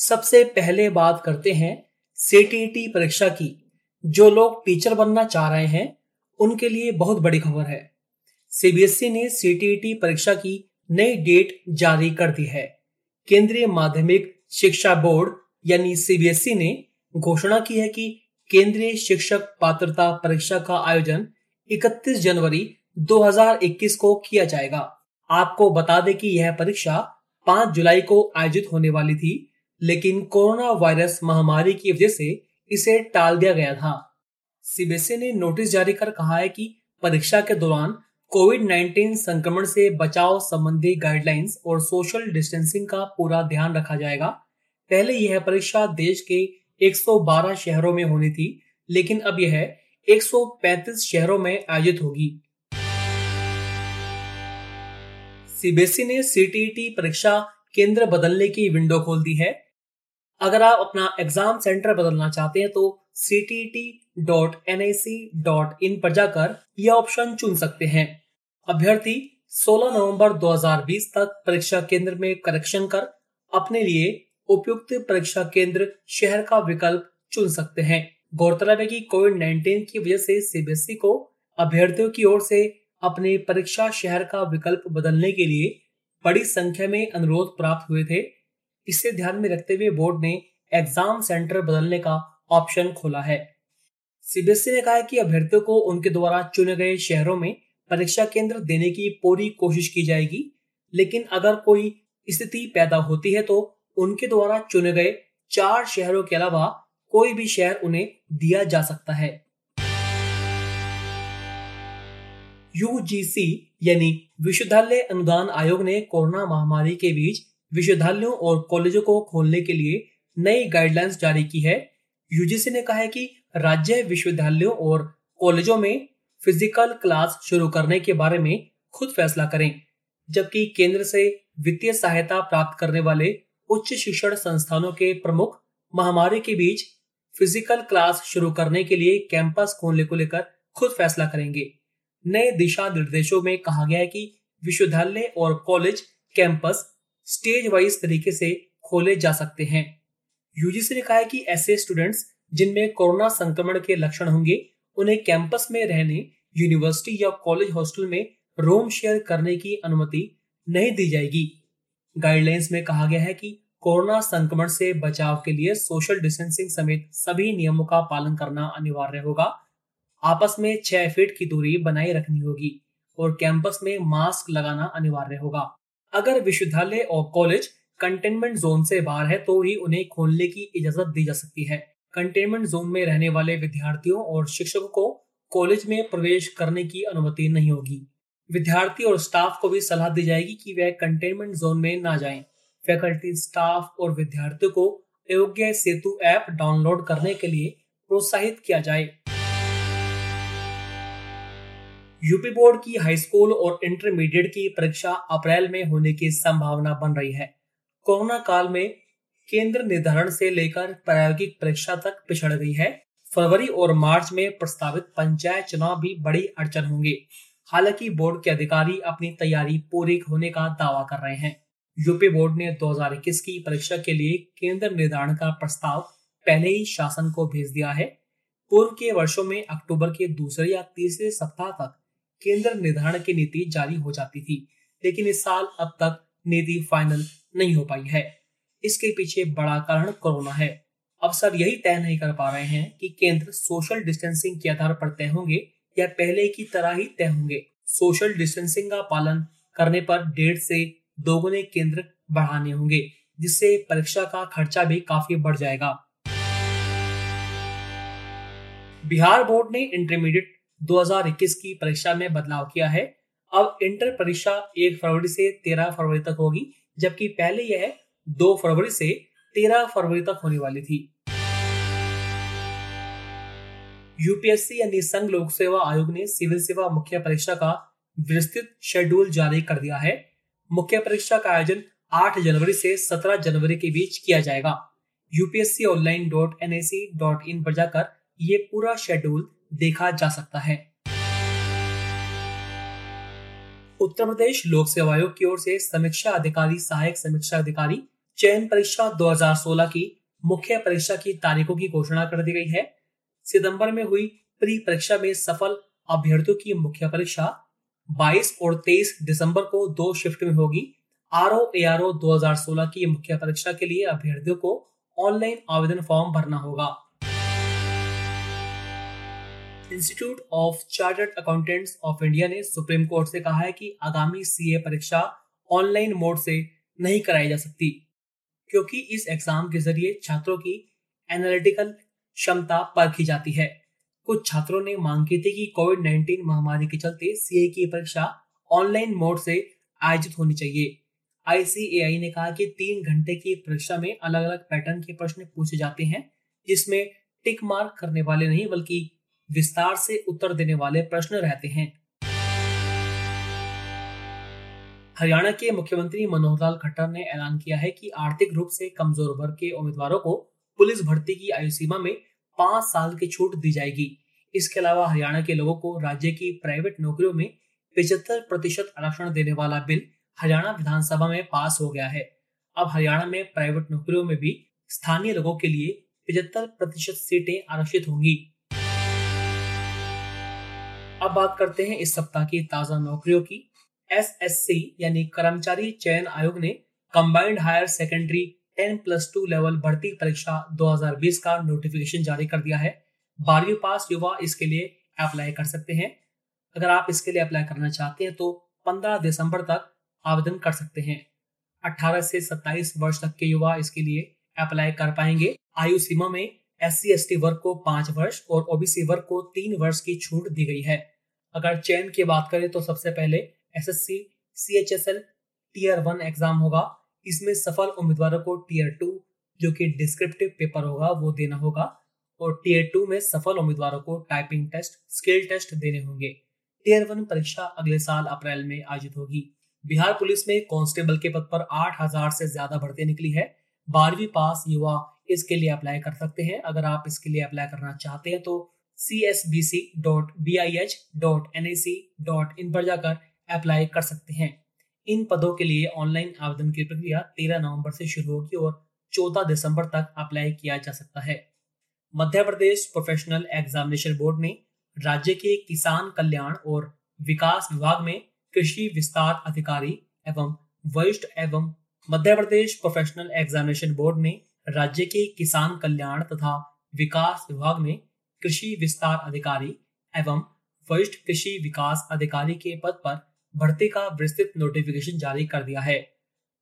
सबसे पहले बात करते हैं सीटीटी परीक्षा की। जो लोग टीचर बनना चाह रहे हैं, उनके लिए बहुत बड़ी खबर है। सीबीएसई ने सीटीटी परीक्षा की नई डेट जारी कर दी है। केंद्रीय माध्यमिक शिक्षा बोर्ड यानी सीबीएसई ने घोषणा की है कि केंद्रीय शिक्षक पात्रता परीक्षा का आयोजन 31 जनवरी 2021 को किया जाएगा। आपको बता दें कि यह परीक्षा 5 जुलाई को आयोजित होने वाली थी। लेकिन कोरोना वायरस महामारी की वजह से इसे टाल दिया गया था। सीबीएसई ने नोटिस जारी कर कहा है कि परीक्षा के दौरान कोविड 19 संक्रमण से बचाव संबंधी गाइडलाइंस और सोशल डिस्टेंसिंग का पूरा ध्यान रखा जाएगा। पहले यह परीक्षा देश के 112 शहरों में होनी थी, लेकिन अब यह 135 शहरों में आयोजित होगी। सीबीएसई ने सीटीटी परीक्षा केंद्र बदलने की विंडो खोल दी है। अगर आप अपना एग्ज़ाम सेंटर बदलना चाहते हैं तो ctt.nic.in पर जाकर यह ऑप्शन चुन सकते हैं। अभ्यर्थी 16 नवंबर 2020 तक परीक्षा केंद्र में करेक्शन कर अपने लिए उपयुक्त परीक्षा केंद्र शहर का विकल्प चुन सकते हैं। गौरतलब है कि कोविड 19 की वजह से सीबीएसई को अभ्यर्थियों की ओर से अपने परीक्षा शहर का विकल्प बदलने के लिए बड़ी संख्या में अनुरोध प्राप्त हुए थे। इसे ध्यान में रखते हुए बोर्ड ने एग्ज़ाम सेंटर बदलने का ऑप्शन खोला है। सीबीएसई ने कहा है कि अभ्यर्थियों को उनके द्वारा चुने गए शहरों में परीक्षा केंद्र देने की पूरी कोशिश की जाएगी, लेकिन अगर कोई स्थिति पैदा होती है तो उनके द्वारा चुने गए चार शहरों के अलावा कोई भी शहर उन्हें दिया जा सकता है। यूजीसी यानी विश्वविद्यालय अनुदान आयोग ने कोरोना महामारी के बीच विश्वविद्यालयों और कॉलेजों को खोलने के लिए नई गाइडलाइंस जारी की है। यूजीसी ने कहा है कि राज्य विश्वविद्यालयों और कॉलेजों में फ़िज़िकल क्लास शुरू करने के बारे में खुद फैसला करें, जबकि केंद्र से वित्तीय सहायता प्राप्त करने वाले उच्च शिक्षण संस्थानों के प्रमुख महामारी के बीच फ़िज़िकल क्लास शुरू करने के लिए कैंपस खोलने को लेकर खुद फैसला करेंगे। नए दिशा निर्देशों में कहा गया है कि विश्वविद्यालय और कॉलेज कैंपस स्टेज वाइज तरीके से खोले जा सकते हैं। यूजीसी ने कहा है कि ऐसे स्टूडेंट्स जिनमें कोरोना संक्रमण के लक्षण होंगे, उन्हें कैंपस में रहने यूनिवर्सिटी या कॉलेज हॉस्टल में रूम शेयर करने की अनुमति नहीं दी जाएगी। गाइडलाइंस में कहा गया है कि कोरोना संक्रमण से बचाव के लिए सोशल डिस्टेंसिंग समेत सभी नियमों का पालन करना अनिवार्य होगा। आपस में छह फीट की दूरी बनाए रखनी होगी और कैंपस में मास्क लगाना अनिवार्य होगा। अगर विश्वविद्यालय और कॉलेज कंटेनमेंट जोन से बाहर है तो ही उन्हें खोलने की इजाज़त दी जा सकती है। कंटेनमेंट जोन में रहने वाले विद्यार्थियों और शिक्षकों को कॉलेज में प्रवेश करने की अनुमति नहीं होगी। विद्यार्थी और स्टाफ को भी सलाह दी जाएगी कि वह कंटेनमेंट जोन में ना जाएँ। फैकल्टी, स्टाफ और विद्यार्थियों को अयोग्य सेतु ऐप डाउनलोड करने के लिए प्रोत्साहित किया जाए। यूपी बोर्ड की हाई स्कूल और इंटरमीडिएट की परीक्षा अप्रैल में होने की संभावना बन रही है। कोरोना काल में केंद्र निर्धारण से लेकर प्रायोगिक परीक्षा तक पिछड़ गई है। फरवरी और मार्च में प्रस्तावित पंचायत चुनाव भी बड़ी अड़चन होंगे। हालाँकि बोर्ड के अधिकारी अपनी तैयारी पूरी होने का दावा कर रहे हैं। यूपी बोर्ड ने 2021 की परीक्षा के लिए केंद्र निर्धारण का प्रस्ताव पहले ही शासन को भेज दिया है। पूर्व के वर्षों में अक्टूबर के दूसरे या तीसरे सप्ताह तक केंद्र निर्धारण की नीति जारी हो जाती थी, लेकिन इस साल अब तक नीति फाइनल नहीं हो पाई है। इसके पीछे बड़ा कारण कोरोना है। अब सर यही तय नहीं कर पा रहे हैं कि केंद्र सोशल डिस्टेंसिंग के आधार पर तय होंगे या पहले की तरह ही तय होंगे। सोशल डिस्टेंसिंग का पालन करने पर डेढ़ से दोगुने केंद्र बढ़ाने होंगे, जिससे परीक्षा का खर्चा भी काफ़ी बढ़ जाएगा। बिहार बोर्ड ने इंटरमीडिएट 2021 की परीक्षा में बदलाव किया है। अब इंटर परीक्षा एक फरवरी से तेरह फरवरी तक होगी, जबकि पहले यह दो फरवरी से तेरह फरवरी तक होने वाली थी। यूपीएससी यानी संघ लोक सेवा आयोग ने सिविल सेवा मुख्य परीक्षा का विस्तृत शेड्यूल जारी कर दिया है। मुख्य परीक्षा का आयोजन 8 जनवरी से 17 जनवरी के बीच किया जाएगा। UPSC online dot N I C dot in पर जाकर ये पूरा शेड्यूल देखा जा सकता है। उत्तर प्रदेश लोक सेवा आयोग की ओर से समीक्षा अधिकारी, सहायक समीक्षा अधिकारी, चयन परीक्षा 2016 की मुख्य परीक्षा की तारीखों की घोषणा कर दी गई है। सितंबर में हुई प्री परीक्षा में सफल अभ्यर्थियों की मुख्य परीक्षा। 22 और 23 दिसंबर को दो शिफ्ट में होगी। R O A R O दो हज़ार सोलह की मुख्य परीक्षा के लिए अभ्यर्थियों को ऑनलाइन आवेदन फॉर्म भरना होगा। Institute of chartered accountants of India ने सुप्रीम कोर्ट से कहा है कि आगामी सीए परीक्षा ऑनलाइन मोड से नहीं कराई जा सकती, क्योंकि इस एग्ज़ाम के ज़रिए छात्रों की एनालिटिकल क्षमता परखी जाती है। कुछ छात्रों ने मांग की थी कि कोविड 19 महामारी के चलते सीए की परीक्षा ऑनलाइन मोड से आयोजित होनी चाहिए। आईसीएआई ने कहा कि तीन घंटे की परीक्षा में अलग अलग पैटर्न के प्रश्न पूछे जाते हैं, जिसमें टिक मार्क करने वाले नहीं, बल्कि विस्तार से उत्तर देने वाले प्रश्न रहते हैं। हरियाणा के मुख्यमंत्री मनोहर लाल खट्टर ने ऐलान किया है कि आर्थिक रूप से कमज़ोर वर्ग के उम्मीदवारों को पुलिस भर्ती की आयु सीमा में पाँच साल की छूट दी जाएगी। इसके अलावा हरियाणा के लोगों को राज्य की प्राइवेट नौकरियों में पिछहत्तर प्रतिशत आरक्षण देने वाला बिल हरियाणा विधानसभा में पास हो गया है। अब हरियाणा में प्राइवेट नौकरियों में भी स्थानीय लोगों के लिए पिछहत्तर प्रतिशत सीटें आरक्षित होंगी। अब बात करते हैं इस सप्ताह की ताज़ा नौकरियों की। एस एस सी यानी कर्मचारी चयन आयोग ने combined higher secondary 10 plus two level भर्ती परीक्षा 2020 का नोटिफिकेशन जारी कर दिया है। बारहवीं पास युवा इसके लिए अप्लाई कर सकते हैं। अगर आप इसके लिए अप्लाई करना चाहते हैं तो 15 दिसंबर तक आवेदन कर सकते हैं। 18 से 27 वर्ष तक के युवा इसके लिए अप्लाई कर पाएँगे। आयु सीमा में एस सी वर्ग को पाँच वर्ष और ओबीसी वर्ग को तीन वर्ष की छूट दी गई है। अगर चयन की बात करें तो सबसे पहले S S C C H S L tier one exam होगा। इसमें सफल उम्मीदवारों को टीयर टू जो कि डिस्क्रिप्टिव पेपर होगा, वो देना होगा। और टीयर टू में सफल उम्मीदवारों को टाइपिंग टेस्ट स्किल टेस्ट देने होंगे। टीयर वन परीक्षा अगले साल अप्रैल में आयोजित होगी। बिहार पुलिस में कांस्टेबल के पद पर आठ हज़ार से ज़्यादा भर्ती निकली है। बारहवीं पास युवा इसके लिए अप्लाई कर सकते हैं। अगर आप इसके लिए अप्लाई करना चाहते हैं तो C S B C dot B I H dot N I C dot in पर जाकर अप्लाई कर सकते हैं। इन पदों के लिए ऑनलाइन आवेदन की प्रक्रिया 13 नवंबर से शुरू होगी और 14 दिसंबर तक अप्लाई किया जा सकता है। Madhya Pradesh professional examination board ने राज्य के किसान कल्याण और विकास विभाग में कृषि विस्तार अधिकारी एवं वरिष्ठ एवं Madhya Pradesh professional examination board ने राज्य के किसान कल्याण तथा विकास विभाग में कृषि विस्तार अधिकारी एवं वरिष्ठ कृषि विकास अधिकारी के पद पर भर्ती का विस्तृत नोटिफिकेशन जारी कर दिया है।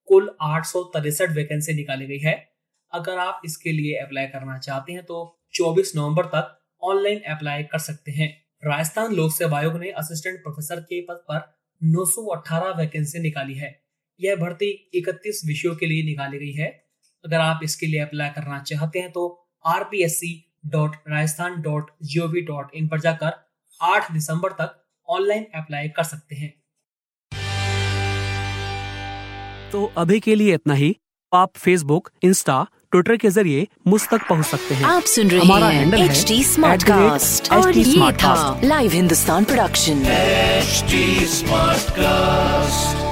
कुल आठ वैकेंसी निकाली गई है। अगर आप इसके लिए अप्लाई करना चाहते हैं तो 24 नवंबर तक ऑनलाइन अप्लाई कर सकते हैं। राजस्थान लोक सेवा आयोग ने असिस्टेंट प्रोफेसर के पद पर 918 वैकेंसी निकाली है। यह भर्ती 31 विषयों के लिए निकाली गई है। अगर आप इसके लिए अप्लाई करना चाहते हैं तो R P S C dot Rajasthan dot G O V dot in पर जाकर आठ दिसंबर तक ऑनलाइन अप्लाई कर सकते हैं। तो अभी के लिए इतना ही। आप फेसबुक इंस्टा ट्विटर के ज़रिए मुझ तक पहुँच सकते हैं। आप सुन रहे हमारा हैं हैंडल है एच डी स्मार्ट कास्ट और ये था live Hindustan production HD Smartcast.